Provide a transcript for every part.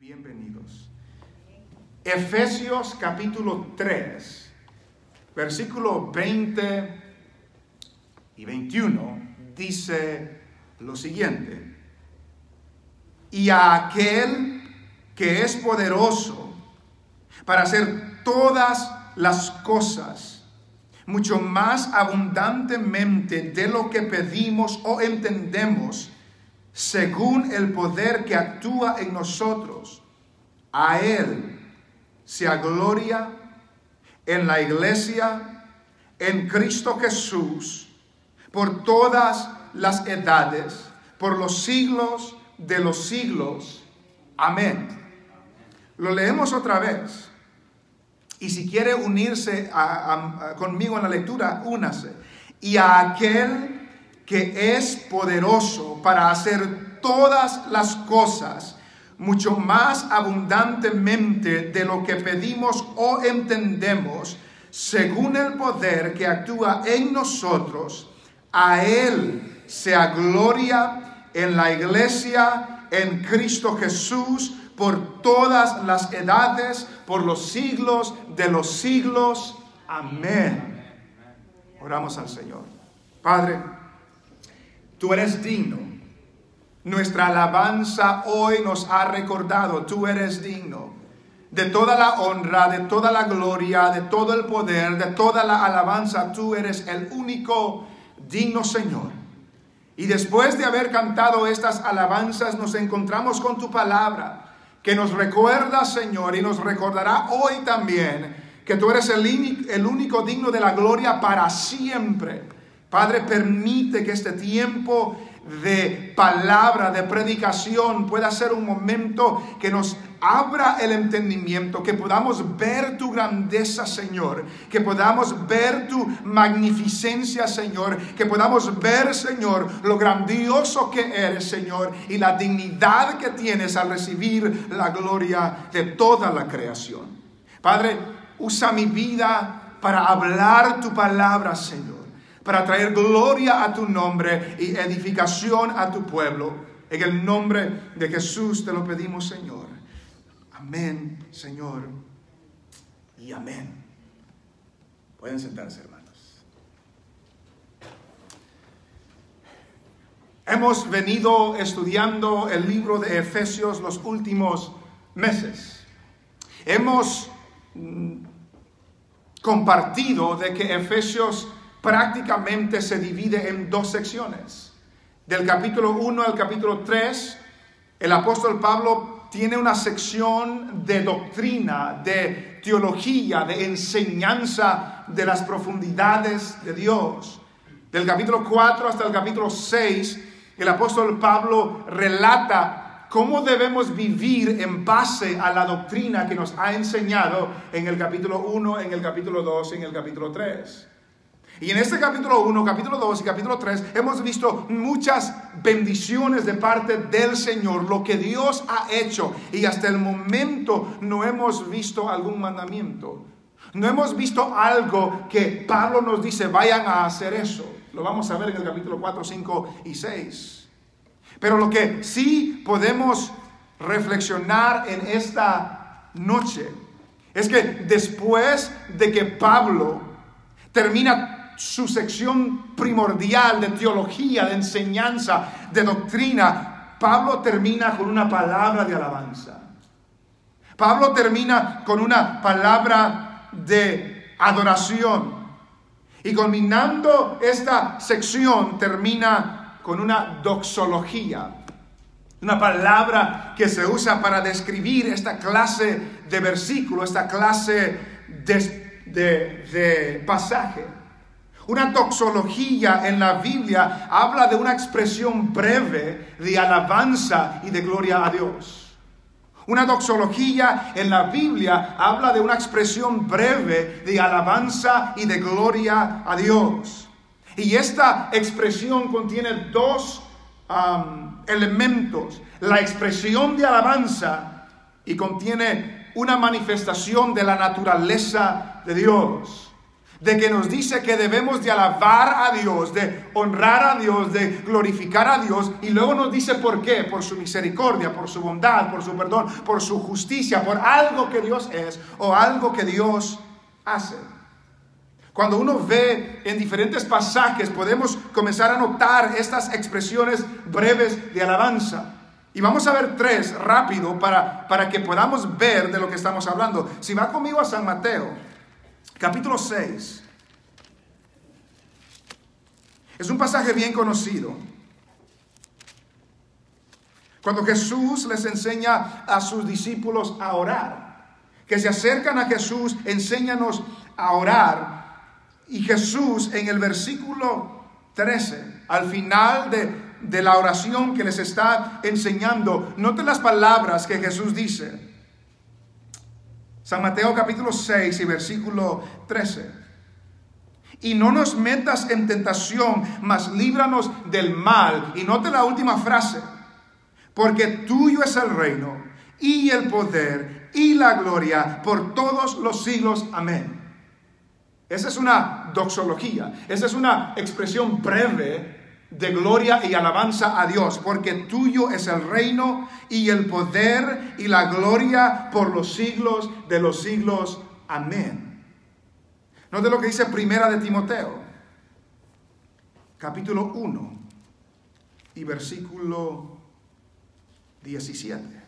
Bienvenidos. Efesios capítulo 3, versículo 20 y 21 dice lo siguiente. Y a aquel que es poderoso para hacer todas las cosas mucho más abundantemente de lo que pedimos o entendemos, según el poder que actúa en nosotros. A Él sea gloria en la iglesia, en Cristo Jesús, por todas las edades, por los siglos de los siglos. Amén. Lo leemos otra vez. Y si quiere unirse conmigo en la lectura, únase. Y a aquel que es poderoso para hacer todas las cosas mucho más abundantemente de lo que pedimos o entendemos, según el poder que actúa en nosotros, a Él sea gloria en la iglesia, en Cristo Jesús, por todas las edades, por los siglos de los siglos. Amén. Oramos al Señor. Padre, tú eres digno. Nuestra alabanza hoy nos ha recordado, tú eres digno de toda la honra, de toda la gloria, de todo el poder, de toda la alabanza. Tú eres el único digno Señor. Y después de haber cantado estas alabanzas, nos encontramos con tu palabra que nos recuerda, Señor, y nos recordará hoy también que tú eres el, el único digno de la gloria para siempre. Padre, permite que este tiempo de palabra, de predicación, pueda ser un momento que nos abra el entendimiento, que podamos ver tu grandeza, Señor, que podamos ver tu magnificencia, Señor, que podamos ver, Señor, lo grandioso que eres, Señor, y la dignidad que tienes al recibir la gloria de toda la creación. Padre, usa mi vida para hablar tu palabra, Señor para traer gloria a tu nombre y edificación a tu pueblo. En el nombre de Jesús te lo pedimos, Señor. Amén, Señor. Y amén. Pueden sentarse, hermanos. Hemos venido estudiando el libro de Efesios los últimos meses. Hemos mm, compartido de que Efesios prácticamente se divide en dos secciones. Del capítulo 1 al capítulo 3, el apóstol Pablo tiene una sección de doctrina, de teología, de enseñanza de las profundidades de Dios. Del capítulo 4 hasta el capítulo 6, el apóstol Pablo relata cómo debemos vivir en base a la doctrina que nos ha enseñado en el capítulo 1, en el capítulo 2 y en el capítulo 3. Y en este capítulo 1, capítulo 2 y capítulo 3 hemos visto muchas bendiciones de parte del Señor, lo que Dios ha hecho. Y hasta el momento no hemos visto algún mandamiento. No hemos visto algo que Pablo nos dice, vayan a hacer eso. Lo vamos a ver en el capítulo 4, 5 y 6. Pero lo que sí podemos reflexionar en esta noche es que después de que Pablo termina su sección primordial de teología, de enseñanza, de doctrina, Pablo termina con una palabra de alabanza. Pablo termina con una palabra de adoración. Y culminando esta sección termina con una doxología, una palabra que se usa para describir esta clase de versículo, esta clase de, de pasaje. Una toxología en la Biblia habla de una expresión breve de alabanza y de gloria a Dios. Una doxología en la Biblia habla de una expresión breve de alabanza y de gloria a Dios. Y esta expresión contiene dos elementos. La expresión de alabanza y contiene una manifestación de la naturaleza de Dios. De que nos dice que debemos de alabar a Dios, de honrar a Dios, de glorificar a Dios, y luego nos dice por qué, por su misericordia, por su bondad, por su perdón, por su justicia, por algo que Dios es o algo que Dios hace. Cuando uno ve en diferentes pasajes, podemos comenzar a notar estas expresiones breves de alabanza. Y vamos a ver tres rápido para, para que podamos ver de lo que estamos hablando. Si va conmigo a San Mateo, capítulo 6. Es un pasaje bien conocido. Cuando Jesús les enseña a sus discípulos a orar, que se acercan a Jesús, enséñanos a orar. Y Jesús en el versículo 13, al final de, de la oración que les está enseñando, noten las palabras que Jesús dice. San Mateo capítulo 6 y versículo 13. Y no nos metas en tentación, mas líbranos del mal. Y note la última frase. Porque tuyo es el reino y el poder y la gloria por todos los siglos. Amén. Esa es una doxología, esa es una expresión breve de gloria y alabanza a Dios, porque tuyo es el reino y el poder y la gloria por los siglos de los siglos. Amén. Note lo que dice Primera de Timoteo, capítulo 1 y versículo 17.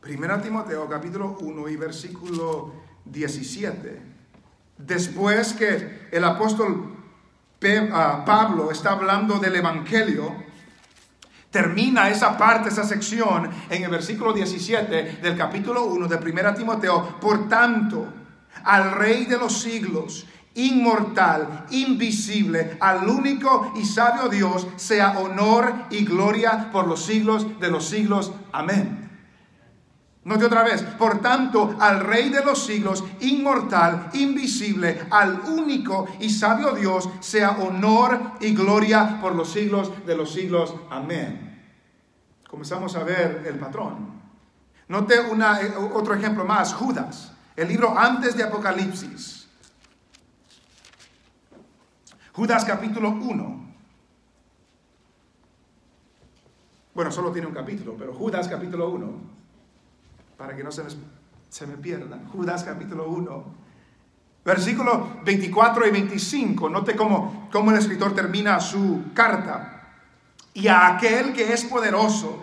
Primera Timoteo capítulo 1 y versículo 17. Después que el apóstol ah, Pablo está hablando del Evangelio, termina esa parte, esa sección en el versículo 17 del capítulo 1 de Primera Timoteo. Por tanto, al Rey de los siglos, inmortal, invisible, al único y sabio Dios, sea honor y gloria por los siglos de los siglos. Amén. Note otra vez, por tanto, al Rey de los siglos, inmortal, invisible, al único y sabio Dios, sea honor y gloria por los siglos de los siglos. Amén. Comenzamos a ver el patrón. Note una, eh, otro ejemplo más, Judas, el libro antes de Apocalipsis. Judas capítulo 1. Bueno, solo tiene un capítulo, pero Judas capítulo 1 para que no se me, se me pierdan. Judas capítulo 1, versículo 24 y 25. Note cómo, cómo el escritor termina su carta. Y a aquel que es poderoso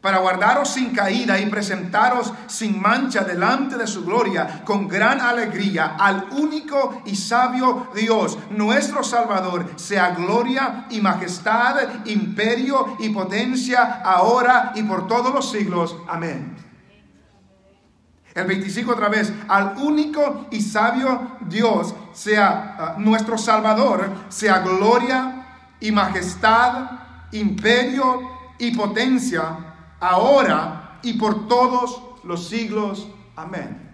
para guardaros sin caída y presentaros sin mancha delante de su gloria con gran alegría al único y sabio Dios, nuestro Salvador, sea gloria y majestad, imperio y potencia ahora y por todos los siglos. Amén. El 25 otra vez, al único y sabio Dios, sea ah, nuestro Salvador, sea gloria y majestad, imperio y potencia, ahora y por todos los siglos. Amén.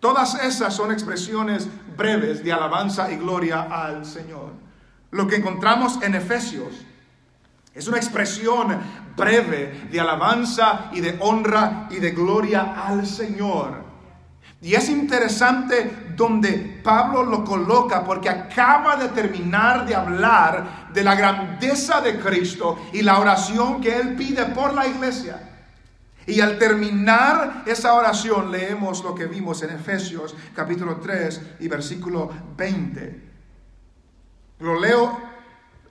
Todas esas son expresiones breves de alabanza y gloria al Señor. Lo que encontramos en Efesios es una expresión breve de alabanza y de honra y de gloria al Señor. Y es interesante donde Pablo lo coloca porque acaba de terminar de hablar de la grandeza de Cristo y la oración que él pide por la iglesia. Y al terminar esa oración leemos lo que vimos en Efesios capítulo 3 y versículo 20. Lo leo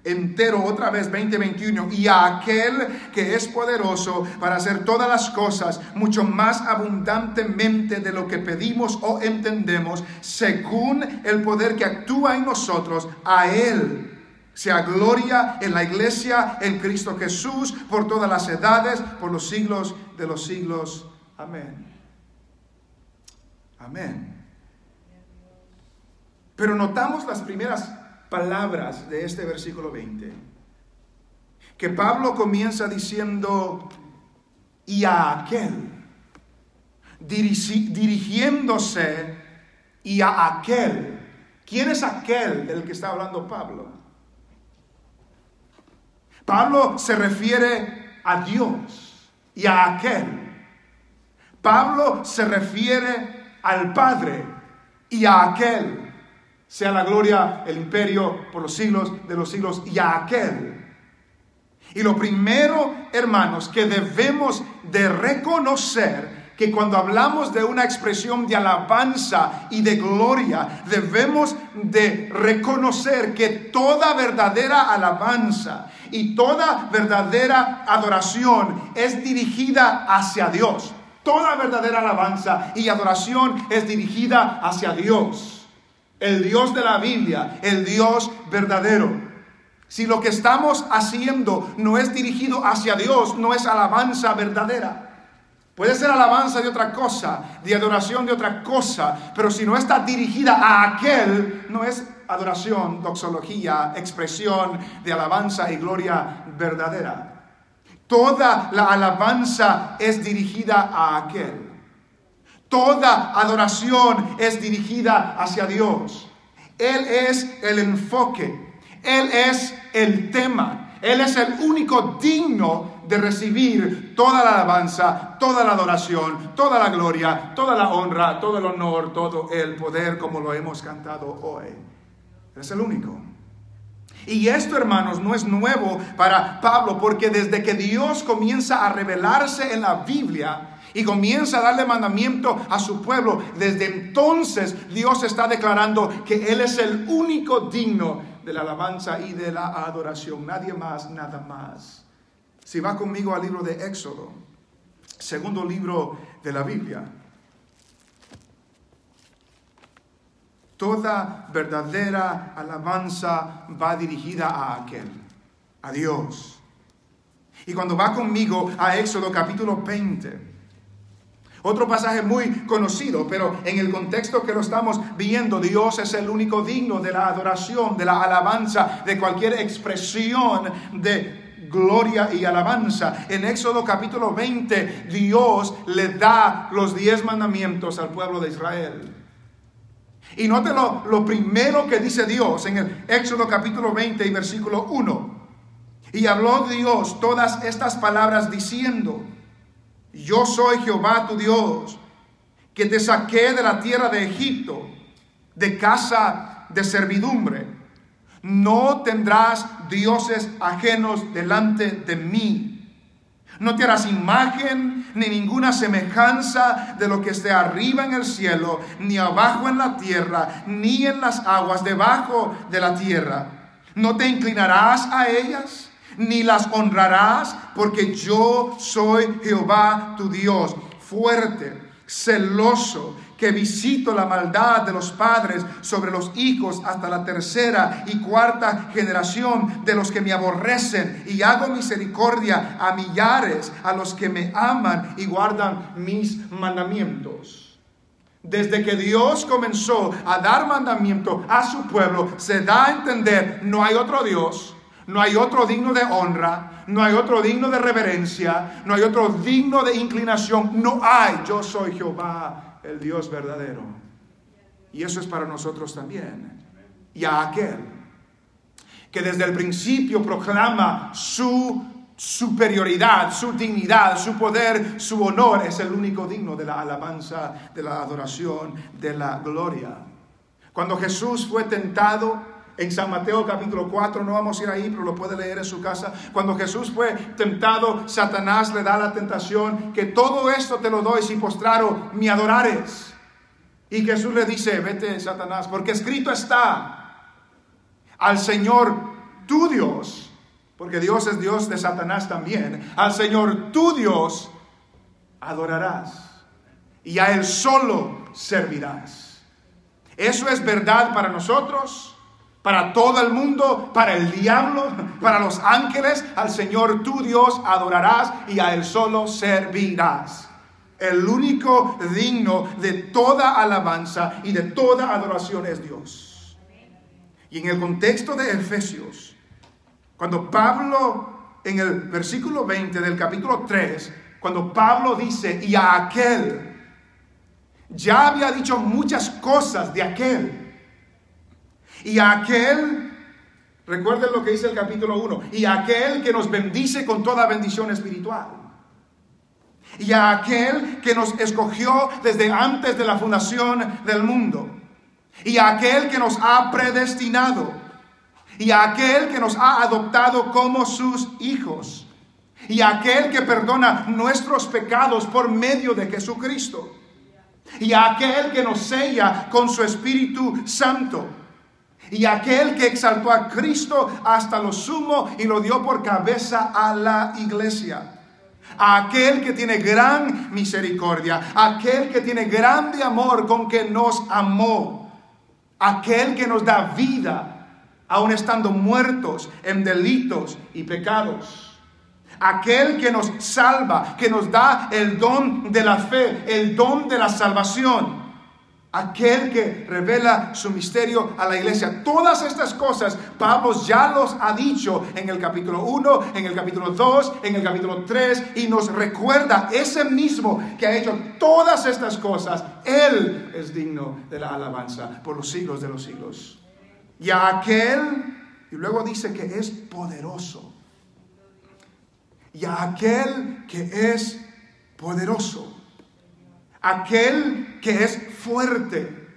entero otra vez 2021 y a aquel que es poderoso para hacer todas las cosas mucho más abundantemente de lo que pedimos o entendemos según el poder que actúa en nosotros a él sea gloria en la iglesia en Cristo Jesús por todas las edades por los siglos de los siglos. Amén. Amén. Pero notamos las primeras palabras de este versículo 20. Que Pablo comienza diciendo, y a aquel, dirigiéndose y a aquel. ¿Quién es aquel del que está hablando Pablo? Pablo se refiere a Dios y a aquel. Pablo se refiere al Padre y a aquel, sea la gloria, el imperio por los siglos de los siglos, y a aquel. Y lo primero, hermanos, que debemos de reconocer que cuando hablamos de una expresión de alabanza y de gloria, debemos de reconocer que toda verdadera alabanza y toda verdadera adoración es dirigida hacia Dios. Toda verdadera alabanza y adoración es dirigida hacia Dios. El Dios de la Biblia, el Dios verdadero. Si lo que estamos haciendo no es dirigido hacia Dios, no es alabanza verdadera. Puede ser alabanza de otra cosa, de adoración de otra cosa, pero si no está dirigida a aquel, no es adoración, doxología, expresión de alabanza y gloria verdadera. Toda la alabanza es dirigida a aquel. Toda adoración es dirigida hacia Dios. Él es el enfoque. Él es el tema. Él es el único digno de recibir toda la alabanza, toda la adoración, toda la gloria, toda la honra, todo el honor, todo el poder, como lo hemos cantado hoy. es el único. Y esto, hermanos, no es nuevo para Pablo, porque desde que Dios comienza a revelarse en la Biblia, y comienza a darle mandamiento a su pueblo. Desde entonces Dios está declarando que Él es el único digno de la alabanza y de la adoración. Nadie más, nada más. Si va conmigo al libro de Éxodo, segundo libro de la Biblia, toda verdadera alabanza va dirigida a aquel, a Dios. Y cuando va conmigo a Éxodo capítulo 20, otro pasaje muy conocido, pero en el contexto que lo estamos viendo, Dios es el único digno de la adoración, de la alabanza, de cualquier expresión de gloria y alabanza. En Éxodo capítulo 20, Dios le da los diez mandamientos al pueblo de Israel. Y note lo, lo primero que dice Dios en el Éxodo capítulo 20 y versículo 1. Y habló Dios todas estas palabras diciendo, yo soy Jehová tu Dios, que te saqué de la tierra de Egipto, de casa de servidumbre. No tendrás dioses ajenos delante de mí. No te harás imagen ni ninguna semejanza de lo que esté arriba en el cielo, ni abajo en la tierra, ni en las aguas debajo de la tierra. No te inclinarás a ellas, ni las honrarás, porque yo soy Jehová tu Dios, fuerte, celoso que visito la maldad de los padres sobre los hijos hasta la tercera y cuarta generación de los que me aborrecen y hago misericordia a millares a los que me aman y guardan mis mandamientos. Desde que Dios comenzó a dar mandamiento a su pueblo, se da a entender, no hay otro Dios, no hay otro digno de honra, no hay otro digno de reverencia, no hay otro digno de inclinación, no hay, yo soy Jehová el Dios verdadero. Y eso es para nosotros también. Y a aquel que desde el principio proclama su superioridad, su dignidad, su poder, su honor, es el único digno de la alabanza, de la adoración, de la gloria. Cuando Jesús fue tentado, en San Mateo capítulo 4, no vamos a ir ahí, pero lo puede leer en su casa. Cuando Jesús fue tentado, Satanás le da la tentación que todo esto te lo doy si postraro me adorares. Y Jesús le dice, vete Satanás, porque escrito está al Señor tu Dios, porque Dios es Dios de Satanás también, al Señor tu Dios adorarás y a Él solo servirás. Eso es verdad para nosotros para todo el mundo, para el diablo, para los ángeles, al Señor tu Dios adorarás y a Él solo servirás. El único digno de toda alabanza y de toda adoración es Dios. Y en el contexto de Efesios, cuando Pablo, en el versículo 20 del capítulo 3, cuando Pablo dice, y a aquel, ya había dicho muchas cosas de aquel y aquel, recuerden lo que dice el capítulo 1, y aquel que nos bendice con toda bendición espiritual. y a aquel que nos escogió desde antes de la fundación del mundo, y a aquel que nos ha predestinado, y a aquel que nos ha adoptado como sus hijos, y a aquel que perdona nuestros pecados por medio de Jesucristo, y a aquel que nos sella con su Espíritu Santo y aquel que exaltó a Cristo hasta lo sumo y lo dio por cabeza a la iglesia. aquel que tiene gran misericordia, aquel que tiene grande amor con que nos amó, aquel que nos da vida, aun estando muertos en delitos y pecados. Aquel que nos salva, que nos da el don de la fe, el don de la salvación aquel que revela su misterio a la iglesia. Todas estas cosas Pablo ya los ha dicho en el capítulo 1, en el capítulo 2, en el capítulo 3 y nos recuerda ese mismo que ha hecho todas estas cosas. Él es digno de la alabanza por los siglos de los siglos. Y a aquel, y luego dice que es poderoso. Y a aquel que es poderoso aquel que es fuerte,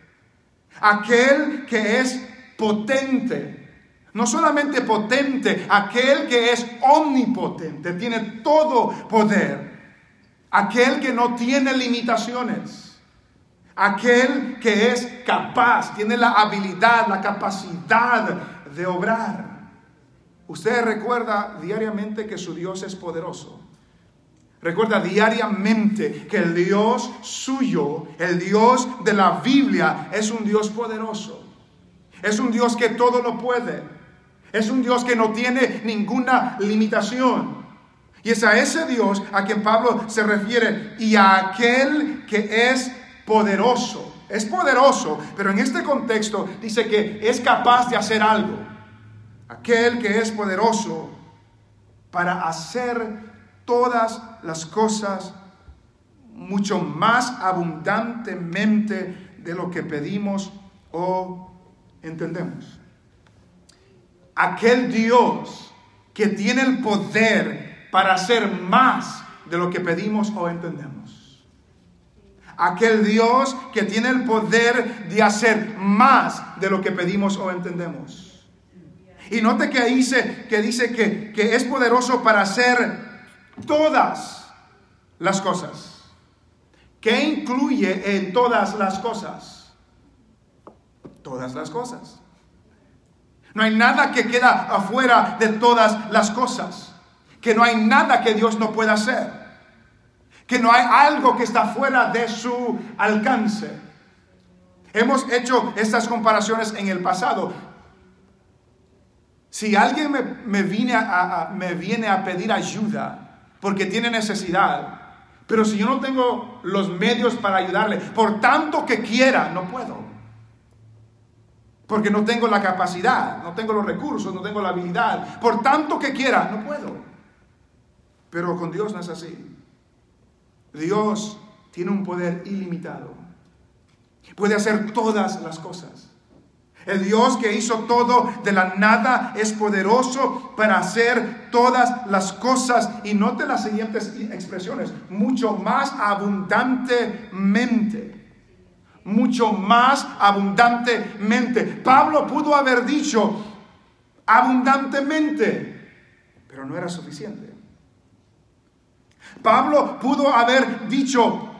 aquel que es potente. No solamente potente, aquel que es omnipotente, tiene todo poder. Aquel que no tiene limitaciones. Aquel que es capaz, tiene la habilidad, la capacidad de obrar. Usted recuerda diariamente que su Dios es poderoso. Recuerda diariamente que el Dios suyo, el Dios de la Biblia, es un Dios poderoso. Es un Dios que todo lo puede. Es un Dios que no tiene ninguna limitación. Y es a ese Dios a quien Pablo se refiere y a aquel que es poderoso. Es poderoso, pero en este contexto dice que es capaz de hacer algo. Aquel que es poderoso para hacer todas las cosas mucho más abundantemente de lo que pedimos o entendemos. Aquel Dios que tiene el poder para hacer más de lo que pedimos o entendemos. Aquel Dios que tiene el poder de hacer más de lo que pedimos o entendemos. Y note que dice que, dice que, que es poderoso para hacer todas las cosas. ¿Qué incluye en todas las cosas? Todas las cosas. No hay nada que queda afuera de todas las cosas. Que no hay nada que Dios no pueda hacer. Que no hay algo que está fuera de su alcance. Hemos hecho estas comparaciones en el pasado. Si alguien me, viene, me viene a pedir ayuda, porque tiene necesidad. Pero si yo no tengo los medios para ayudarle, por tanto que quiera, no puedo. Porque no tengo la capacidad, no tengo los recursos, no tengo la habilidad. Por tanto que quiera, no puedo. Pero con Dios no es así. Dios tiene un poder ilimitado. Puede hacer todas las cosas. El Dios que hizo todo de la nada es poderoso para hacer todas las cosas. Y note las siguientes expresiones, mucho más abundantemente. Mucho más abundantemente. Pablo pudo haber dicho abundantemente, pero no era suficiente. Pablo pudo haber dicho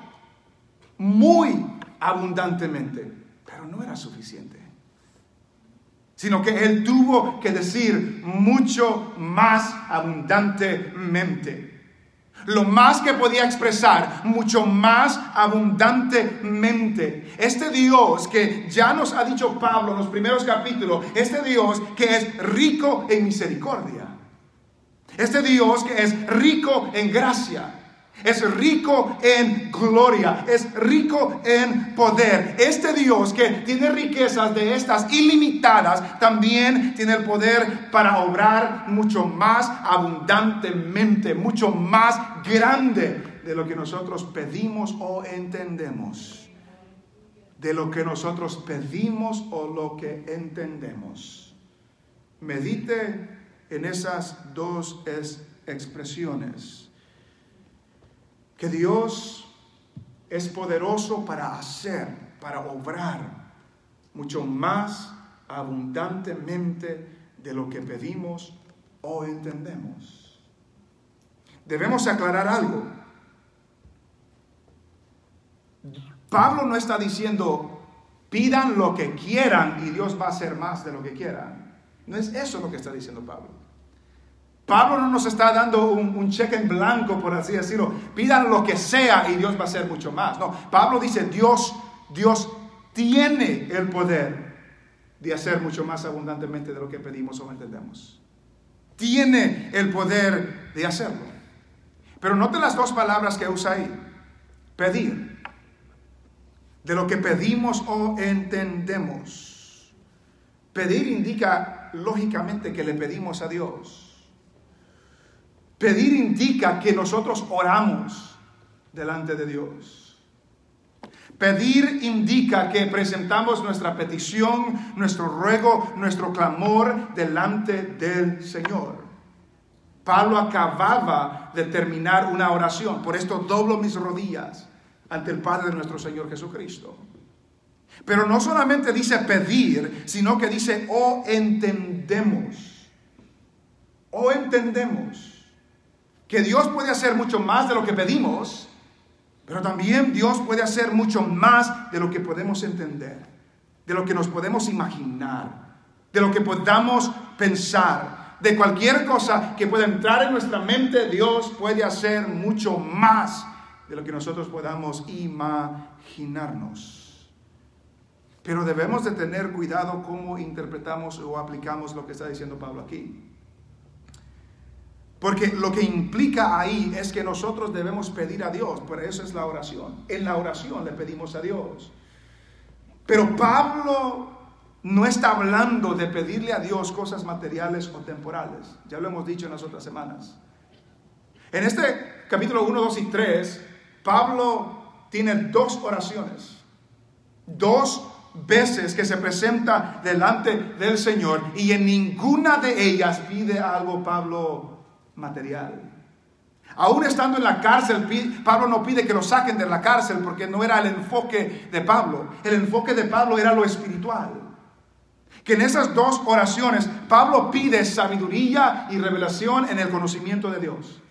muy abundantemente, pero no era suficiente sino que Él tuvo que decir mucho más abundantemente. Lo más que podía expresar, mucho más abundantemente. Este Dios que ya nos ha dicho Pablo en los primeros capítulos, este Dios que es rico en misericordia. Este Dios que es rico en gracia es rico en gloria, es rico en poder. Este Dios que tiene riquezas de estas ilimitadas, también tiene el poder para obrar mucho más abundantemente, mucho más grande de lo que nosotros pedimos o entendemos. De lo que nosotros pedimos o lo que entendemos. Medite en esas dos expresiones que Dios es poderoso para hacer, para obrar mucho más abundantemente de lo que pedimos o entendemos. Debemos aclarar algo. Pablo no está diciendo, pidan lo que quieran y Dios va a hacer más de lo que quieran. No es eso lo que está diciendo Pablo. Pablo no nos está dando un, cheque en blanco, por así decirlo. Pidan lo que sea y Dios va a hacer mucho más. No, Pablo dice, Dios, Dios tiene el poder de hacer mucho más abundantemente de lo que pedimos o entendemos. Tiene el poder de hacerlo. Pero note las dos palabras que usa ahí. Pedir. De lo que pedimos o entendemos. Pedir indica lógicamente que le pedimos a Dios. Pedir indica que nosotros oramos delante de Dios. Pedir indica que presentamos nuestra petición, nuestro ruego, nuestro clamor delante del Señor. Pablo acababa de terminar una oración, por esto doblo mis rodillas ante el Padre de nuestro Señor Jesucristo. Pero no solamente dice pedir, sino que dice, oh entendemos, oh entendemos que Dios puede hacer mucho más de lo que pedimos pero también Dios puede hacer mucho más de lo que podemos entender, de lo que nos podemos imaginar, de lo que podamos pensar, de cualquier cosa que pueda entrar en nuestra mente, Dios puede hacer mucho más de lo que nosotros podamos imaginarnos. Pero debemos de tener cuidado cómo interpretamos o aplicamos lo que está diciendo Pablo aquí. Porque lo que implica ahí es que nosotros debemos pedir a Dios, por eso es la oración. En la oración le pedimos a Dios. Pero Pablo no está hablando de pedirle a Dios cosas materiales o temporales. Ya lo hemos dicho en las otras semanas. En este capítulo 1, 2 y 3, Pablo tiene dos oraciones. Dos veces que se presenta delante del Señor y en ninguna de ellas pide algo Pablo material. Aún estando en la cárcel, Pablo no pide que lo saquen de la cárcel porque no era el enfoque de Pablo. El enfoque de Pablo era lo espiritual. Que en esas dos oraciones Pablo pide sabiduría y revelación en el conocimiento de Dios.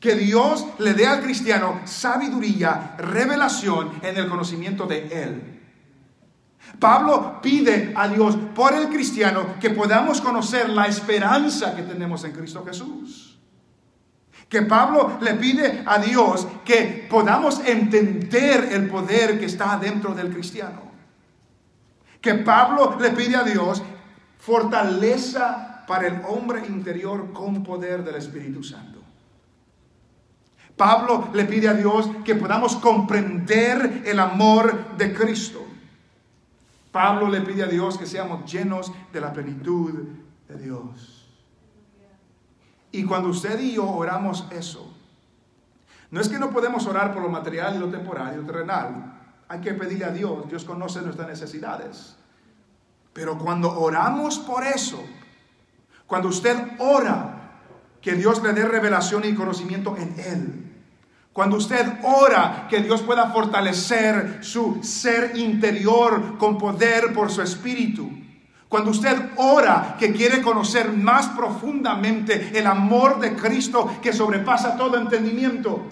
Que Dios le dé al cristiano sabiduría, revelación en el conocimiento de Él. Pablo pide a Dios por el cristiano que podamos conocer la esperanza que tenemos en Cristo Jesús. Que Pablo le pide a Dios que podamos entender el poder que está dentro del cristiano. Que Pablo le pide a Dios fortaleza para el hombre interior con poder del Espíritu Santo. Pablo le pide a Dios que podamos comprender el amor de Cristo. Pablo le pide a Dios que seamos llenos de la plenitud de Dios. Y cuando usted y yo oramos eso, no es que no podemos orar por lo material y lo temporal y lo terrenal. Hay que pedirle a Dios, Dios conoce nuestras necesidades. Pero cuando oramos por eso, cuando usted ora, que Dios le dé revelación y conocimiento en Él, cuando usted ora que Dios pueda fortalecer su ser interior con poder por su espíritu. Cuando usted ora que quiere conocer más profundamente el amor de Cristo que sobrepasa todo entendimiento.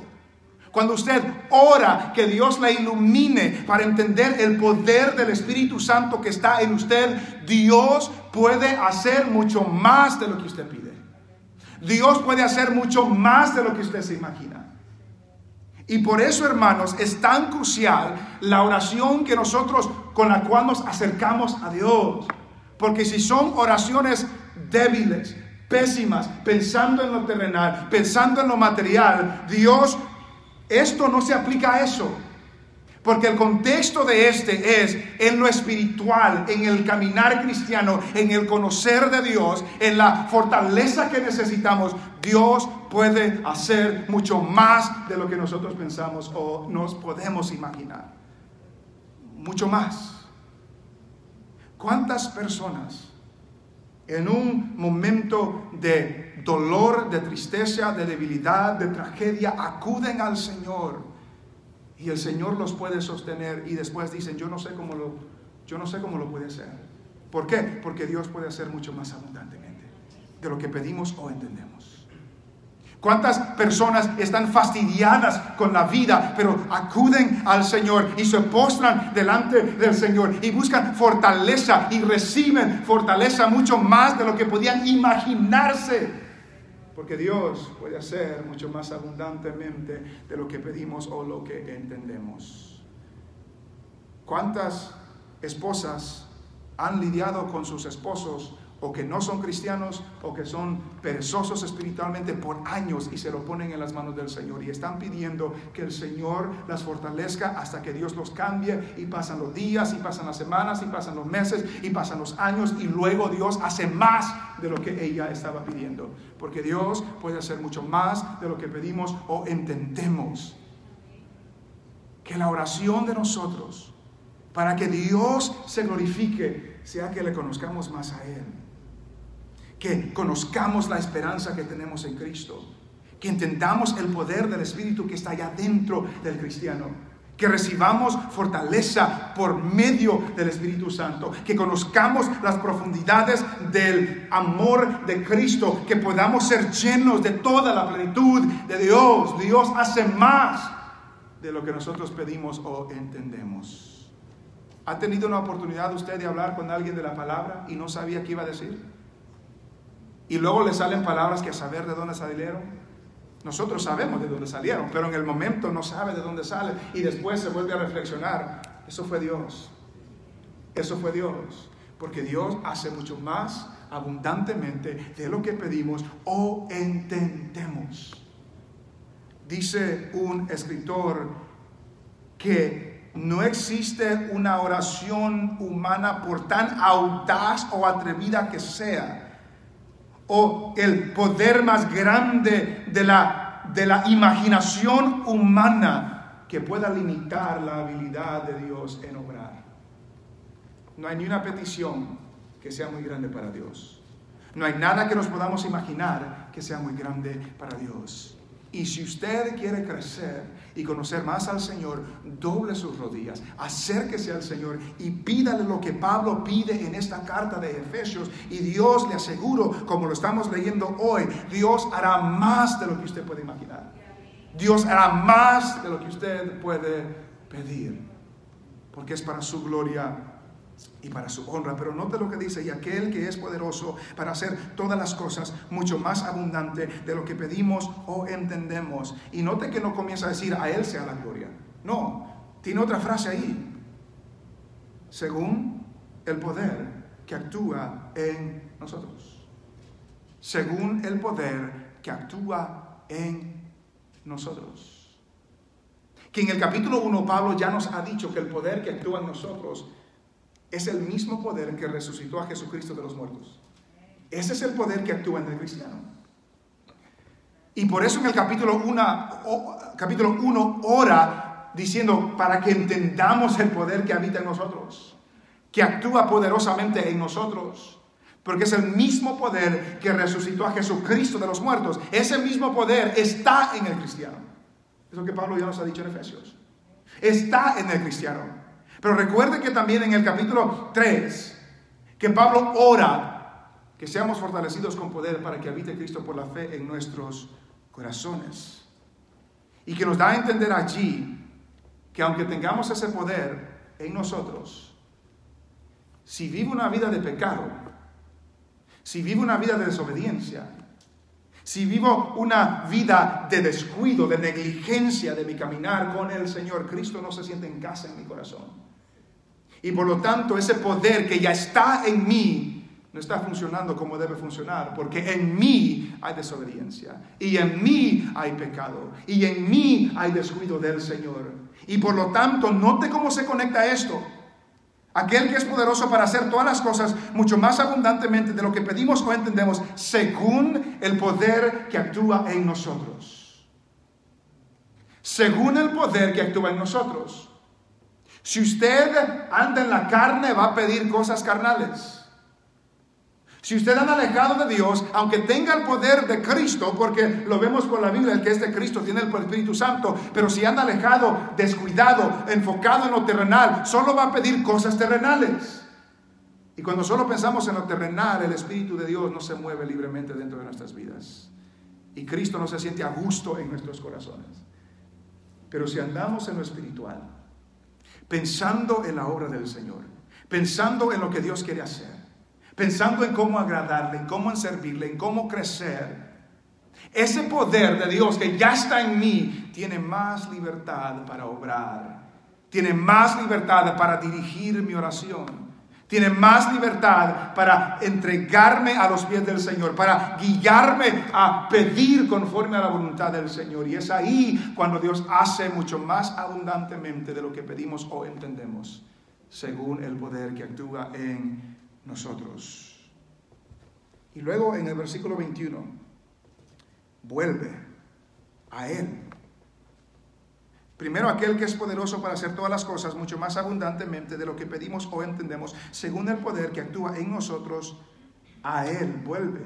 Cuando usted ora que Dios la ilumine para entender el poder del Espíritu Santo que está en usted, Dios puede hacer mucho más de lo que usted pide. Dios puede hacer mucho más de lo que usted se imagina. Y por eso, hermanos, es tan crucial la oración que nosotros con la cual nos acercamos a Dios. Porque si son oraciones débiles, pésimas, pensando en lo terrenal, pensando en lo material, Dios, esto no se aplica a eso. Porque el contexto de este es en lo espiritual, en el caminar cristiano, en el conocer de Dios, en la fortaleza que necesitamos. Dios puede hacer mucho más de lo que nosotros pensamos o nos podemos imaginar. Mucho más. ¿Cuántas personas en un momento de dolor, de tristeza, de debilidad, de tragedia, acuden al Señor. Y el Señor los puede sostener y después dicen, yo no sé cómo lo, yo no sé cómo lo puede hacer. ¿Por qué? Porque Dios puede hacer mucho más abundantemente de lo que pedimos o entendemos. ¿Cuántas personas están fastidiadas con la vida, pero acuden al Señor y se postran delante del Señor y buscan fortaleza y reciben fortaleza mucho más de lo que podían imaginarse? Porque Dios puede hacer mucho más abundantemente de lo que pedimos o lo que entendemos. ¿Cuántas esposas han lidiado con sus esposos o que no son cristianos o que son perezosos espiritualmente por años y se lo ponen en las manos del Señor. Y están pidiendo que el Señor las fortalezca hasta que Dios los cambie. Y pasan los días y pasan las semanas y pasan los meses y pasan los años y luego Dios hace más de lo que ella estaba pidiendo. Porque Dios puede hacer mucho más de lo que pedimos o entendemos. Que la oración de nosotros para que Dios se glorifique sea que le conozcamos más a Él que conozcamos la esperanza que tenemos en Cristo, que entendamos el poder del Espíritu que está allá dentro del cristiano, que recibamos fortaleza por medio del Espíritu Santo, que conozcamos las profundidades del amor de Cristo, que podamos ser llenos de toda la plenitud de Dios. Dios hace más de lo que nosotros pedimos o entendemos. ¿Ha tenido una oportunidad usted de hablar con alguien de la palabra y no sabía qué iba a decir? Y luego le salen palabras que a saber de dónde salieron. Nosotros sabemos de dónde salieron, pero en el momento no sabe de dónde sale y después se vuelve a reflexionar. Eso fue Dios. Eso fue Dios. Porque Dios hace mucho más abundantemente de lo que pedimos o entendemos. Dice un escritor que no existe una oración humana por tan audaz o atrevida que sea o el poder más grande de la, de la imaginación humana que pueda limitar la habilidad de Dios en obrar. No hay ni una petición que sea muy grande para Dios. No hay nada que nos podamos imaginar que sea muy grande para Dios. Y si usted quiere crecer y conocer más al Señor, doble sus rodillas, acérquese al Señor y pídale lo que Pablo pide en esta carta de Efesios. Y Dios le aseguro, como lo estamos leyendo hoy, Dios hará más de lo que usted puede imaginar. Dios hará más de lo que usted puede pedir, porque es para su gloria y para su honra. Pero note lo que dice, y aquel que es poderoso para hacer todas las cosas mucho más abundante de lo que pedimos o entendemos. Y note que no comienza a decir, a Él sea la gloria. No, tiene otra frase ahí. Según el poder que actúa en nosotros. Según el poder que actúa en nosotros. Que en el capítulo 1 Pablo ya nos ha dicho que el poder que actúa en nosotros es el mismo poder que resucitó a Jesucristo de los muertos. Ese es el poder que actúa en el cristiano. Y por eso en el capítulo 1 capítulo ora diciendo para que entendamos el poder que habita en nosotros, que actúa poderosamente en nosotros. Porque es el mismo poder que resucitó a Jesucristo de los muertos. Ese mismo poder está en el cristiano. Es lo que Pablo ya nos ha dicho en Efesios. Está en el cristiano. Pero recuerde que también en el capítulo 3, que Pablo ora que seamos fortalecidos con poder para que habite Cristo por la fe en nuestros corazones. Y que nos da a entender allí que aunque tengamos ese poder en nosotros, si vivo una vida de pecado, si vivo una vida de desobediencia, si vivo una vida de descuido, de negligencia de mi caminar con el Señor, Cristo no se siente en casa en mi corazón. Y por lo tanto ese poder que ya está en mí no está funcionando como debe funcionar, porque en mí hay desobediencia, y en mí hay pecado, y en mí hay descuido del Señor. Y por lo tanto, note cómo se conecta esto. Aquel que es poderoso para hacer todas las cosas mucho más abundantemente de lo que pedimos o entendemos, según el poder que actúa en nosotros. Según el poder que actúa en nosotros. Si usted anda en la carne, va a pedir cosas carnales. Si usted anda alejado de Dios, aunque tenga el poder de Cristo, porque lo vemos por la Biblia, el que es de Cristo tiene el Espíritu Santo, pero si anda alejado, descuidado, enfocado en lo terrenal, solo va a pedir cosas terrenales. Y cuando solo pensamos en lo terrenal, el Espíritu de Dios no se mueve libremente dentro de nuestras vidas. Y Cristo no se siente a gusto en nuestros corazones. Pero si andamos en lo espiritual, pensando en la obra del Señor, pensando en lo que Dios quiere hacer, pensando en cómo agradarle, en cómo servirle, en cómo crecer, ese poder de Dios que ya está en mí tiene más libertad para obrar, tiene más libertad para dirigir mi oración tiene más libertad para entregarme a los pies del Señor, para guiarme a pedir conforme a la voluntad del Señor. Y es ahí cuando Dios hace mucho más abundantemente de lo que pedimos o entendemos, según el poder que actúa en nosotros. Y luego en el versículo 21, vuelve a Él Primero aquel que es poderoso para hacer todas las cosas mucho más abundantemente de lo que pedimos o entendemos, según el poder que actúa en nosotros, a Él vuelve,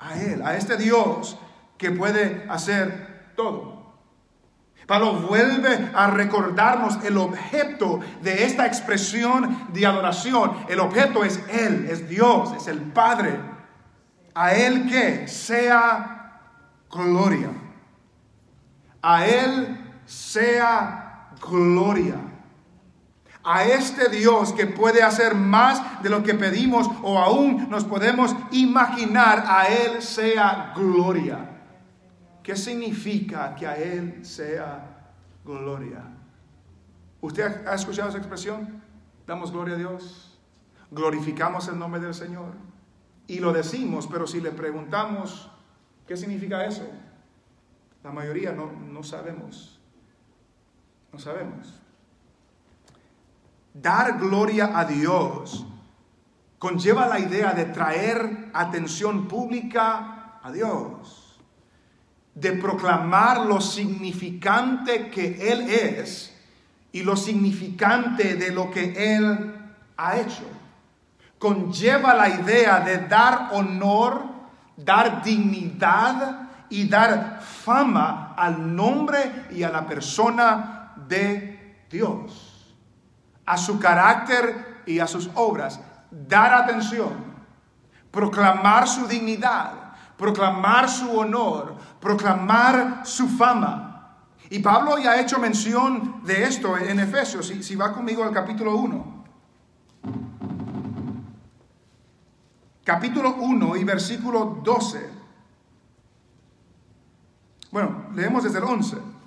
a Él, a este Dios que puede hacer todo. Pablo vuelve a recordarnos el objeto de esta expresión de adoración. El objeto es Él, es Dios, es el Padre. A Él que sea gloria. A Él sea gloria. A este Dios que puede hacer más de lo que pedimos o aún nos podemos imaginar, a Él sea gloria. ¿Qué significa que a Él sea gloria? ¿Usted ha escuchado esa expresión? Damos gloria a Dios, glorificamos el nombre del Señor y lo decimos, pero si le preguntamos, ¿qué significa eso? La mayoría no, no sabemos. No sabemos. Dar gloria a Dios conlleva la idea de traer atención pública a Dios, de proclamar lo significante que Él es y lo significante de lo que Él ha hecho. Conlleva la idea de dar honor, dar dignidad y dar fama al nombre y a la persona de Dios, a su carácter y a sus obras, dar atención, proclamar su dignidad, proclamar su honor, proclamar su fama. Y Pablo ya ha hecho mención de esto en Efesios, si, si va conmigo al capítulo 1. Capítulo 1 y versículo 12. Bueno, leemos desde el 11.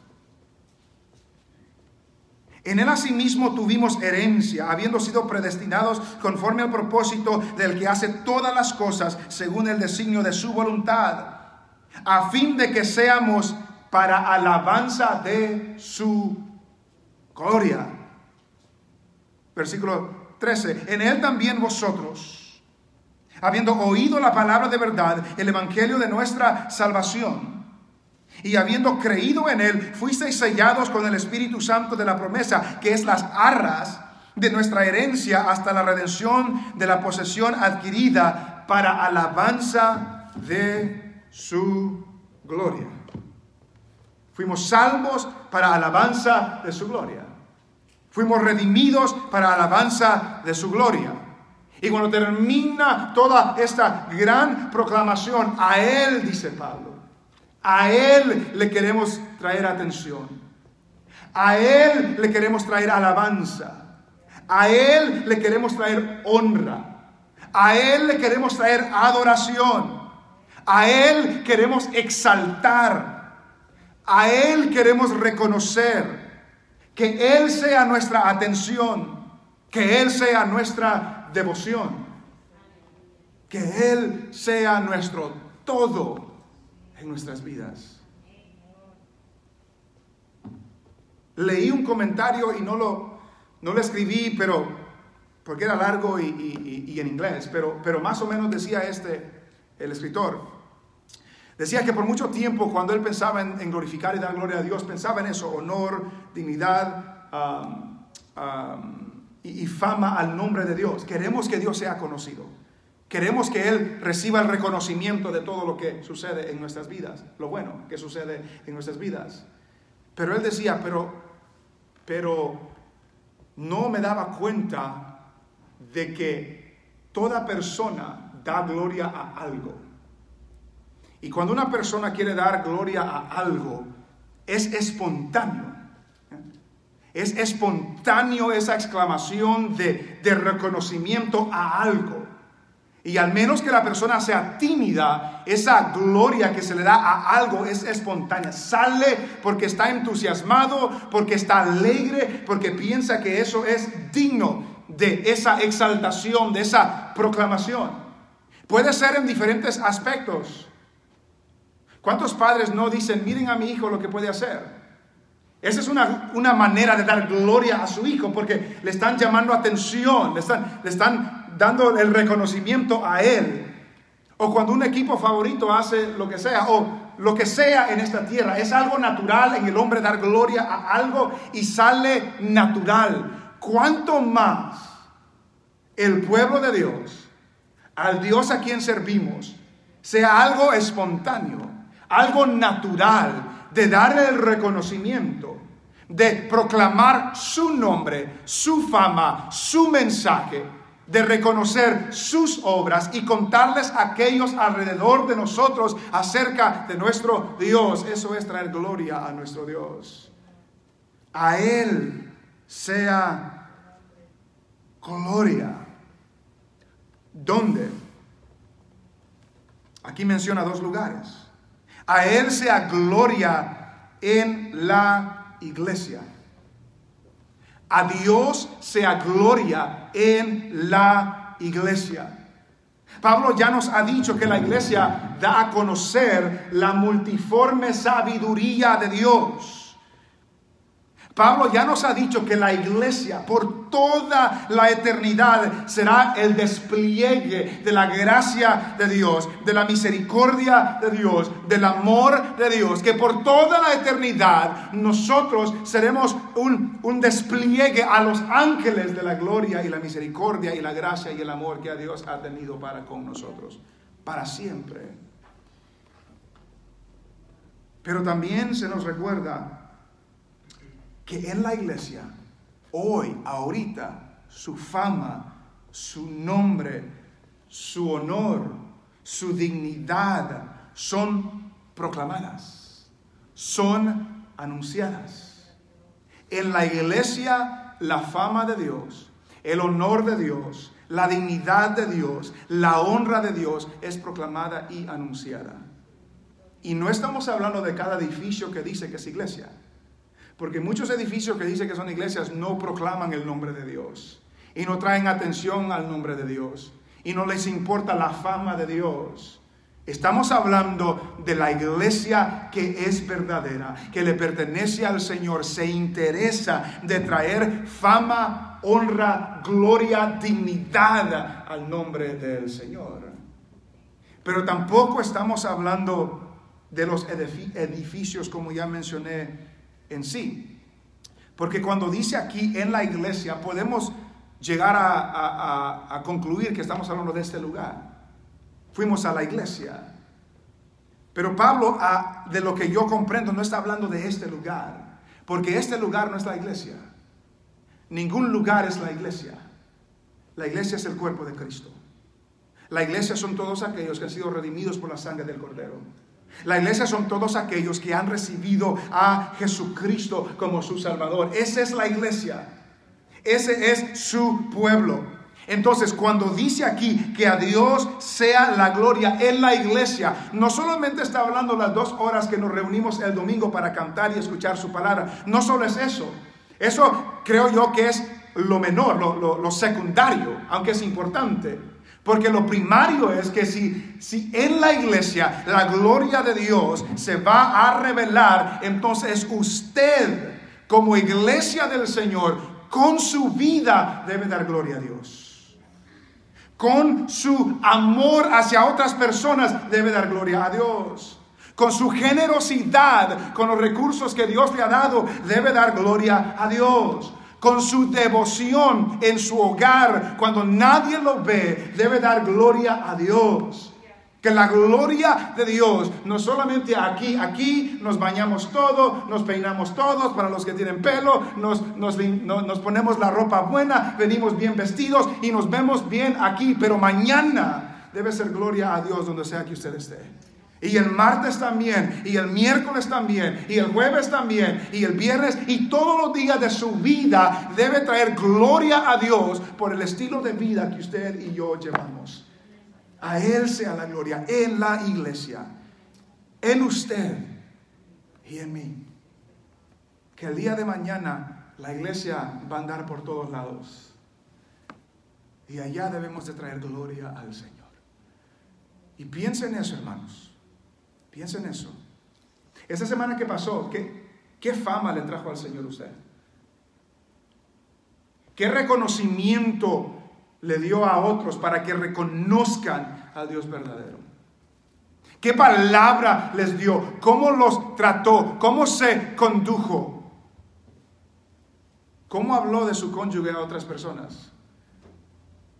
En él asimismo tuvimos herencia, habiendo sido predestinados conforme al propósito del que hace todas las cosas según el designio de su voluntad, a fin de que seamos para alabanza de su gloria. Versículo 13. En él también vosotros, habiendo oído la palabra de verdad, el evangelio de nuestra salvación, y habiendo creído en Él, fuisteis sellados con el Espíritu Santo de la promesa, que es las arras de nuestra herencia hasta la redención de la posesión adquirida para alabanza de su gloria. Fuimos salvos para alabanza de su gloria. Fuimos redimidos para alabanza de su gloria. Y cuando termina toda esta gran proclamación, a Él, dice Pablo, a Él le queremos traer atención. A Él le queremos traer alabanza. A Él le queremos traer honra. A Él le queremos traer adoración. A Él queremos exaltar. A Él queremos reconocer. Que Él sea nuestra atención. Que Él sea nuestra devoción. Que Él sea nuestro todo en nuestras vidas. Leí un comentario y no lo, no lo escribí, pero porque era largo y, en inglés, pero, pero más o menos decía este, el escritor. Decía que por mucho tiempo cuando él pensaba en, glorificar y dar gloria a Dios, pensaba en eso, honor, dignidad y, y, fama al nombre de Dios. Queremos que Dios sea conocido. Queremos que Él reciba el reconocimiento de todo lo que sucede en nuestras vidas, lo bueno que sucede en nuestras vidas. Pero Él decía, pero, pero no me daba cuenta de que toda persona da gloria a algo. Y cuando una persona quiere dar gloria a algo, es espontáneo. Es espontáneo esa exclamación de, de reconocimiento a algo. Y al menos que la persona sea tímida, esa gloria que se le da a algo es espontánea. Sale porque está entusiasmado, porque está alegre, porque piensa que eso es digno de esa exaltación, de esa proclamación. Puede ser en diferentes aspectos. ¿Cuántos padres no dicen, miren a mi hijo lo que puede hacer? Esa es una, una manera de dar gloria a su hijo porque le están llamando atención, le están, le están dando el reconocimiento a Él. O cuando un equipo favorito hace lo que sea, o lo que sea en esta tierra, es algo natural en el hombre dar gloria a algo y sale natural. ¿Cuánto más el pueblo de Dios, al Dios a quien servimos, sea algo espontáneo, algo natural de darle el reconocimiento, de proclamar su nombre, su fama, su mensaje? De reconocer sus obras y contarles a aquellos alrededor de nosotros acerca de nuestro Dios. Eso es traer gloria a nuestro Dios. A Él sea gloria. ¿Dónde? Aquí menciona dos lugares. A Él sea gloria en la iglesia. A Dios sea gloria en la iglesia. Pablo ya nos ha dicho que la iglesia da a conocer la multiforme sabiduría de Dios. Pablo ya nos ha dicho que la iglesia por toda la eternidad será el despliegue de la gracia de Dios, de la misericordia de Dios, del amor de Dios, que por toda la eternidad nosotros seremos un, un despliegue a los ángeles de la gloria y la misericordia y la gracia y el amor que Dios ha tenido para con nosotros, para siempre. Pero también se nos recuerda que en la iglesia, hoy, ahorita, su fama, su nombre, su honor, su dignidad son proclamadas, son anunciadas. En la iglesia, la fama de Dios, el honor de Dios, la dignidad de Dios, la honra de Dios es proclamada y anunciada. Y no estamos hablando de cada edificio que dice que es iglesia. Porque muchos edificios que dicen que son iglesias no proclaman el nombre de Dios y no traen atención al nombre de Dios y no les importa la fama de Dios. Estamos hablando de la iglesia que es verdadera, que le pertenece al Señor, se interesa de traer fama, honra, gloria, dignidad al nombre del Señor. Pero tampoco estamos hablando de los edificios, como ya mencioné en sí. Porque cuando dice aquí en la iglesia, podemos llegar a, concluir que estamos hablando de este lugar. Fuimos a la iglesia. Pero Pablo, de lo que yo comprendo, no está hablando de este lugar. Porque este lugar no es la iglesia. Ningún lugar es la iglesia. La iglesia es el cuerpo de Cristo. La iglesia son todos aquellos que han sido redimidos por la sangre del Cordero. La iglesia son todos aquellos que han recibido a Jesucristo como su Salvador. Esa es la iglesia. Ese es su pueblo. Entonces, cuando dice aquí que a Dios sea la gloria en la iglesia, no solamente está hablando las dos horas que nos reunimos el domingo para cantar y escuchar su palabra, no solo es eso. Eso creo yo que es lo menor, lo, lo secundario, aunque es importante. Porque lo primario es que si, si en la iglesia la gloria de Dios se va a revelar, entonces usted como iglesia del Señor, con su vida debe dar gloria a Dios. Con su amor hacia otras personas debe dar gloria a Dios. Con su generosidad, con los recursos que Dios le ha dado, debe dar gloria a Dios con su devoción en su hogar, cuando nadie lo ve, debe dar gloria a Dios. Que la gloria de Dios, no solamente aquí, aquí nos bañamos todos, nos peinamos todos, para los que tienen pelo, nos, nos, nos, ponemos la ropa buena, venimos bien vestidos y nos vemos bien aquí, pero mañana debe ser gloria a Dios donde sea que usted esté. Y el martes también, y el miércoles también, y el jueves también, y el viernes, y todos los días de su vida debe traer gloria a Dios por el estilo de vida que usted y yo llevamos. A Él sea la gloria en la iglesia, en usted y en mí. Que el día de mañana la iglesia va a andar por todos lados. Y allá debemos de traer gloria al Señor. Y piensen en eso, hermanos. Piensen en eso. Esa semana que pasó, ¿qué, ¿qué fama le trajo al Señor usted? ¿Qué reconocimiento le dio a otros para que reconozcan al Dios verdadero. ¿Qué palabra les dio? ¿Cómo los trató? ¿Cómo se condujo? ¿Cómo habló de su cónyuge a otras personas?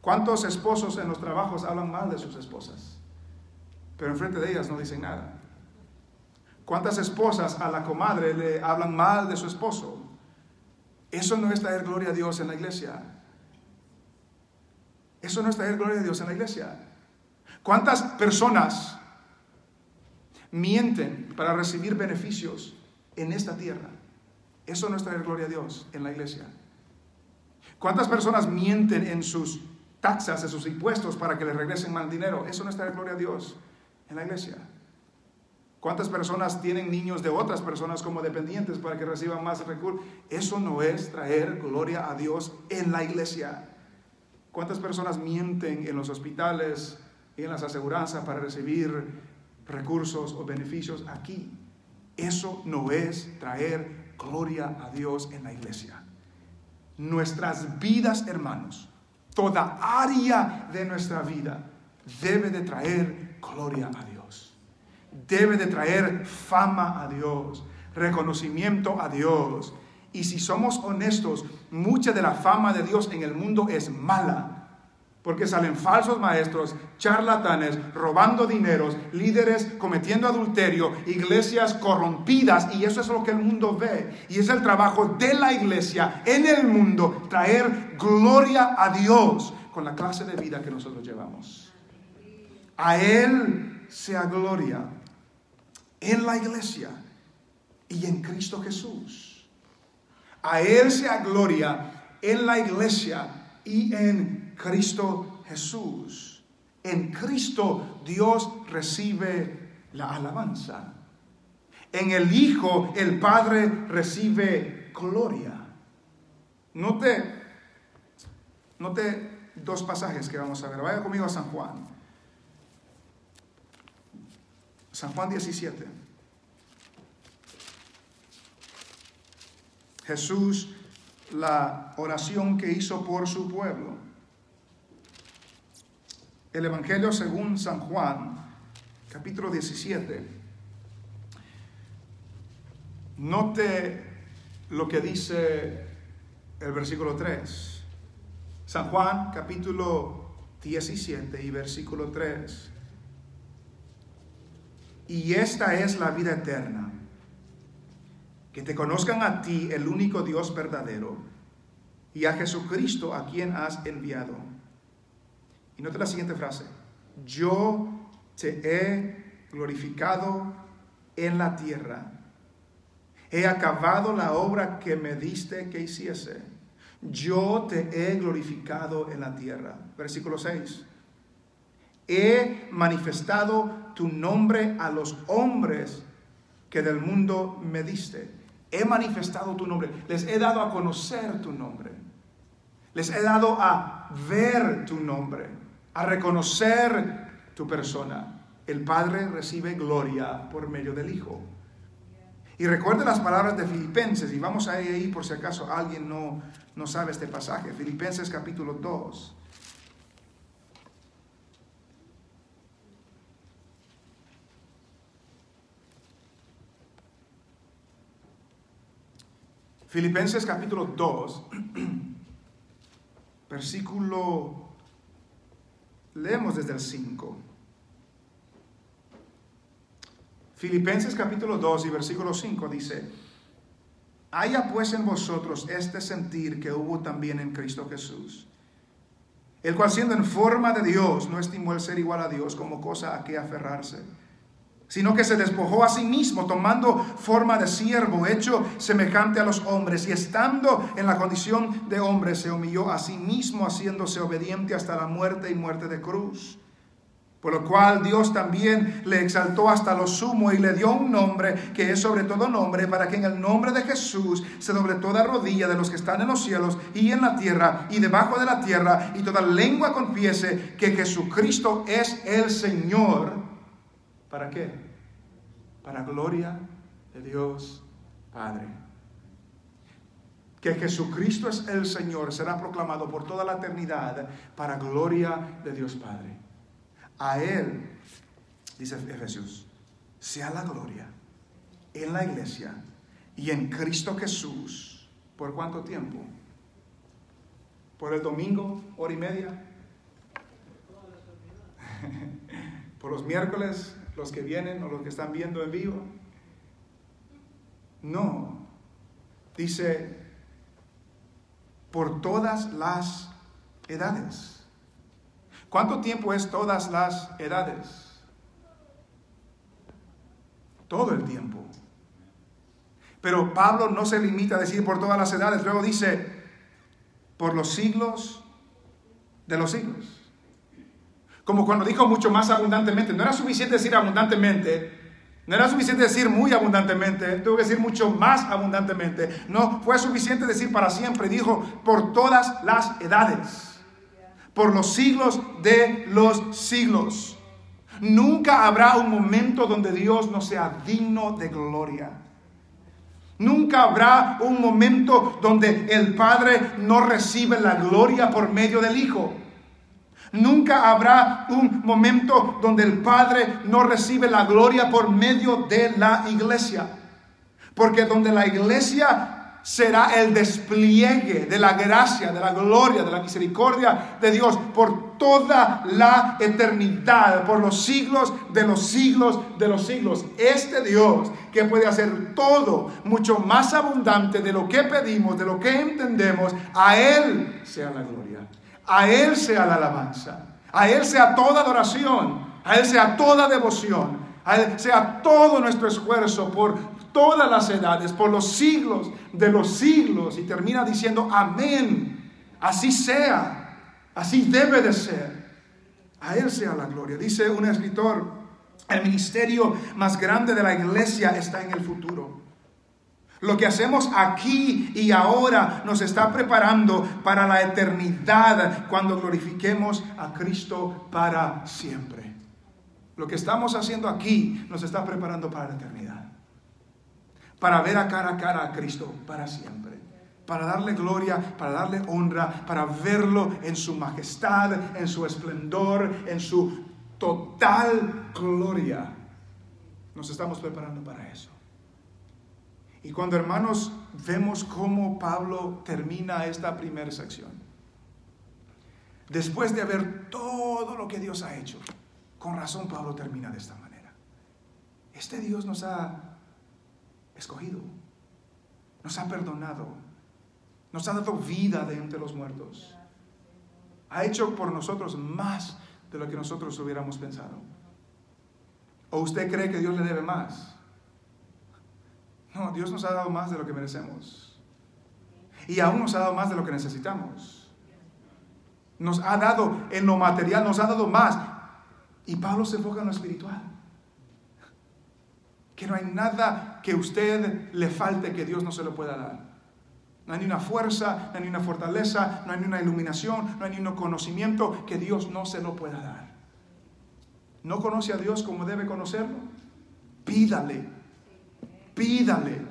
¿Cuántos esposos en los trabajos hablan mal de sus esposas? Pero enfrente de ellas no dicen nada. ¿Cuántas esposas a la comadre le hablan mal de su esposo? Eso no es traer gloria a Dios en la iglesia. Eso no es traer gloria a Dios en la iglesia. ¿Cuántas personas mienten para recibir beneficios en esta tierra? Eso no es traer gloria a Dios en la iglesia. ¿Cuántas personas mienten en sus taxas, en sus impuestos para que les regresen mal dinero? Eso no es traer gloria a Dios en la iglesia. ¿Cuántas personas tienen niños de otras personas como dependientes para que reciban más recursos? Eso no es traer gloria a Dios en la iglesia. ¿Cuántas personas mienten en los hospitales y en las aseguranzas para recibir recursos o beneficios aquí? Eso no es traer gloria a Dios en la iglesia. Nuestras vidas, hermanos, toda área de nuestra vida debe de traer gloria a Dios. Debe de traer fama a Dios, reconocimiento a Dios, y si somos honestos, mucha de la fama de Dios en el mundo es mala. Porque salen falsos maestros, charlatanes, robando dineros, líderes cometiendo adulterio, iglesias corrompidas. Y eso es lo que el mundo ve. Y es el trabajo de la iglesia en el mundo, traer gloria a Dios con la clase de vida que nosotros llevamos. A Él sea gloria en la iglesia y en Cristo Jesús. A Él sea gloria en la iglesia y en Cristo Jesús. En Cristo Dios recibe la alabanza. En el Hijo el Padre recibe gloria. Note, note dos pasajes que vamos a ver. Vaya conmigo a San Juan. San Juan 17. Jesús la oración que hizo por su pueblo. El Evangelio según San Juan, capítulo 17. Note lo que dice el versículo 3. San Juan, capítulo 17 y versículo 3. Y esta es la vida eterna que te conozcan a ti, el único Dios verdadero, y a Jesucristo a quien has enviado. Y note la siguiente frase, yo te he glorificado en la tierra, he acabado la obra que me diste que hiciese, yo te he glorificado en la tierra. Versículo 6. He manifestado tu nombre a los hombres que del mundo me diste he manifestado tu nombre, les he dado a conocer tu nombre, les he dado a ver tu nombre, a reconocer tu persona. El Padre recibe gloria por medio del Hijo. Y recuerde las palabras de Filipenses, y vamos a ir ahí por si acaso alguien no, no sabe este pasaje. Filipenses capítulo 2. Filipenses capítulo 2, versículo, leemos desde el 5. Filipenses capítulo 2 y versículo 5 dice, haya pues en vosotros este sentir que hubo también en Cristo Jesús, el cual siendo en forma de Dios no estimó el ser igual a Dios como cosa a que aferrarse sino que se despojó a sí mismo, tomando forma de siervo, hecho semejante a los hombres, y estando en la condición de hombre, se humilló a sí mismo, haciéndose obediente hasta la muerte y muerte de cruz. Por lo cual Dios también le exaltó hasta lo sumo y le dio un nombre que es sobre todo nombre, para que en el nombre de Jesús se doble toda rodilla de los que están en los cielos y en la tierra y debajo de la tierra, y toda lengua confiese que Jesucristo es el Señor ¿Para qué? Para gloria de Dios Padre. Que Jesucristo es el Señor será proclamado por toda la eternidad para gloria de Dios Padre. A Él, dice Efesios, sea la gloria en la iglesia y en Cristo Jesús. ¿Por cuánto tiempo? ¿Por el domingo, hora y media? ¿Por los miércoles, los que vienen o los que están viendo en vivo. No. Dice, por todas las edades. ¿Cuánto tiempo es todas las edades? Todo el tiempo. Pero Pablo no se limita a decir por todas las edades, luego dice, por los siglos de los siglos. Como cuando dijo mucho más abundantemente. No era suficiente decir abundantemente. No era suficiente decir muy abundantemente. Tuvo que decir mucho más abundantemente. No fue suficiente decir para siempre. Dijo por todas las edades. Por los siglos de los siglos. Nunca habrá un momento donde Dios no sea digno de gloria. Nunca habrá un momento donde el Padre no recibe la gloria por medio del Hijo. Nunca habrá un momento donde el Padre no recibe la gloria por medio de la iglesia. Porque donde la iglesia será el despliegue de la gracia, de la gloria, de la misericordia de Dios por toda la eternidad, por los siglos de los siglos de los siglos. Este Dios que puede hacer todo mucho más abundante de lo que pedimos, de lo que entendemos, a Él sea la gloria. A Él sea la alabanza, a Él sea toda adoración, a Él sea toda devoción, a Él sea todo nuestro esfuerzo por todas las edades, por los siglos de los siglos. Y termina diciendo, amén, así sea, así debe de ser. A Él sea la gloria. Dice un escritor, el ministerio más grande de la iglesia está en el futuro. Lo que hacemos aquí y ahora nos está preparando para la eternidad cuando glorifiquemos a Cristo para siempre. Lo que estamos haciendo aquí nos está preparando para la eternidad. Para ver a cara a cara a Cristo para siempre. Para darle gloria, para darle honra, para verlo en su majestad, en su esplendor, en su total gloria. Nos estamos preparando para eso. Y cuando hermanos vemos cómo Pablo termina esta primera sección, después de ver todo lo que Dios ha hecho, con razón Pablo termina de esta manera. Este Dios nos ha escogido, nos ha perdonado, nos ha dado vida de entre los muertos, ha hecho por nosotros más de lo que nosotros hubiéramos pensado. ¿O usted cree que Dios le debe más? No, Dios nos ha dado más de lo que merecemos. Y aún nos ha dado más de lo que necesitamos. Nos ha dado en lo material, nos ha dado más. Y Pablo se enfoca en lo espiritual. Que no hay nada que usted le falte que Dios no se lo pueda dar. No hay ni una fuerza, no hay ni una fortaleza, no hay ni una iluminación, no hay ni un conocimiento que Dios no se lo pueda dar. ¿No conoce a Dios como debe conocerlo? Pídale pídale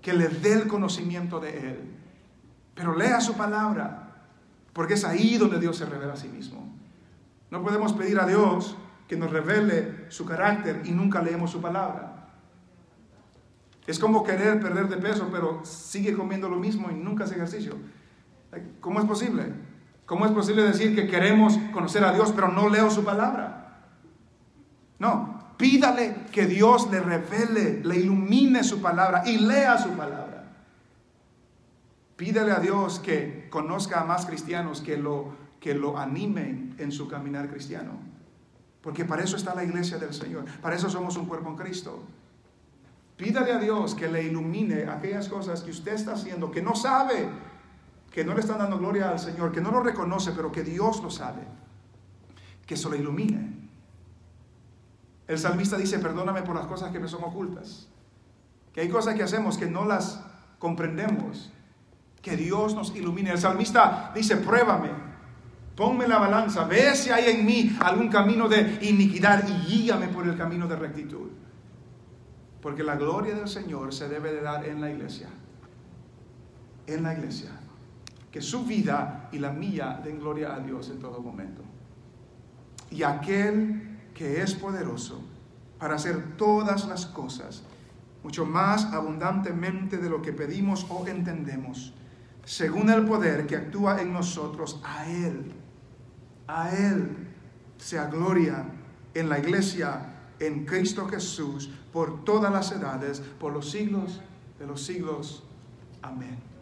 que le dé el conocimiento de Él. Pero lea su palabra, porque es ahí donde Dios se revela a sí mismo. No podemos pedir a Dios que nos revele su carácter y nunca leemos su palabra. Es como querer perder de peso, pero sigue comiendo lo mismo y nunca hace ejercicio. ¿Cómo es posible? ¿Cómo es posible decir que queremos conocer a Dios, pero no leo su palabra? No, pídale que Dios le revele, le ilumine su palabra y lea su palabra. Pídale a Dios que conozca a más cristianos que lo, que lo animen en su caminar cristiano. Porque para eso está la iglesia del Señor. Para eso somos un cuerpo en Cristo. Pídale a Dios que le ilumine aquellas cosas que usted está haciendo, que no sabe, que no le están dando gloria al Señor, que no lo reconoce, pero que Dios lo sabe. Que se lo ilumine. El salmista dice, perdóname por las cosas que me son ocultas. Que hay cosas que hacemos que no las comprendemos. Que Dios nos ilumine. El salmista dice, pruébame, ponme la balanza, ve si hay en mí algún camino de iniquidad y guíame por el camino de rectitud. Porque la gloria del Señor se debe de dar en la iglesia. En la iglesia. Que su vida y la mía den gloria a Dios en todo momento. Y aquel que es poderoso para hacer todas las cosas, mucho más abundantemente de lo que pedimos o entendemos, según el poder que actúa en nosotros, a Él, a Él sea gloria en la iglesia en Cristo Jesús por todas las edades, por los siglos de los siglos. Amén.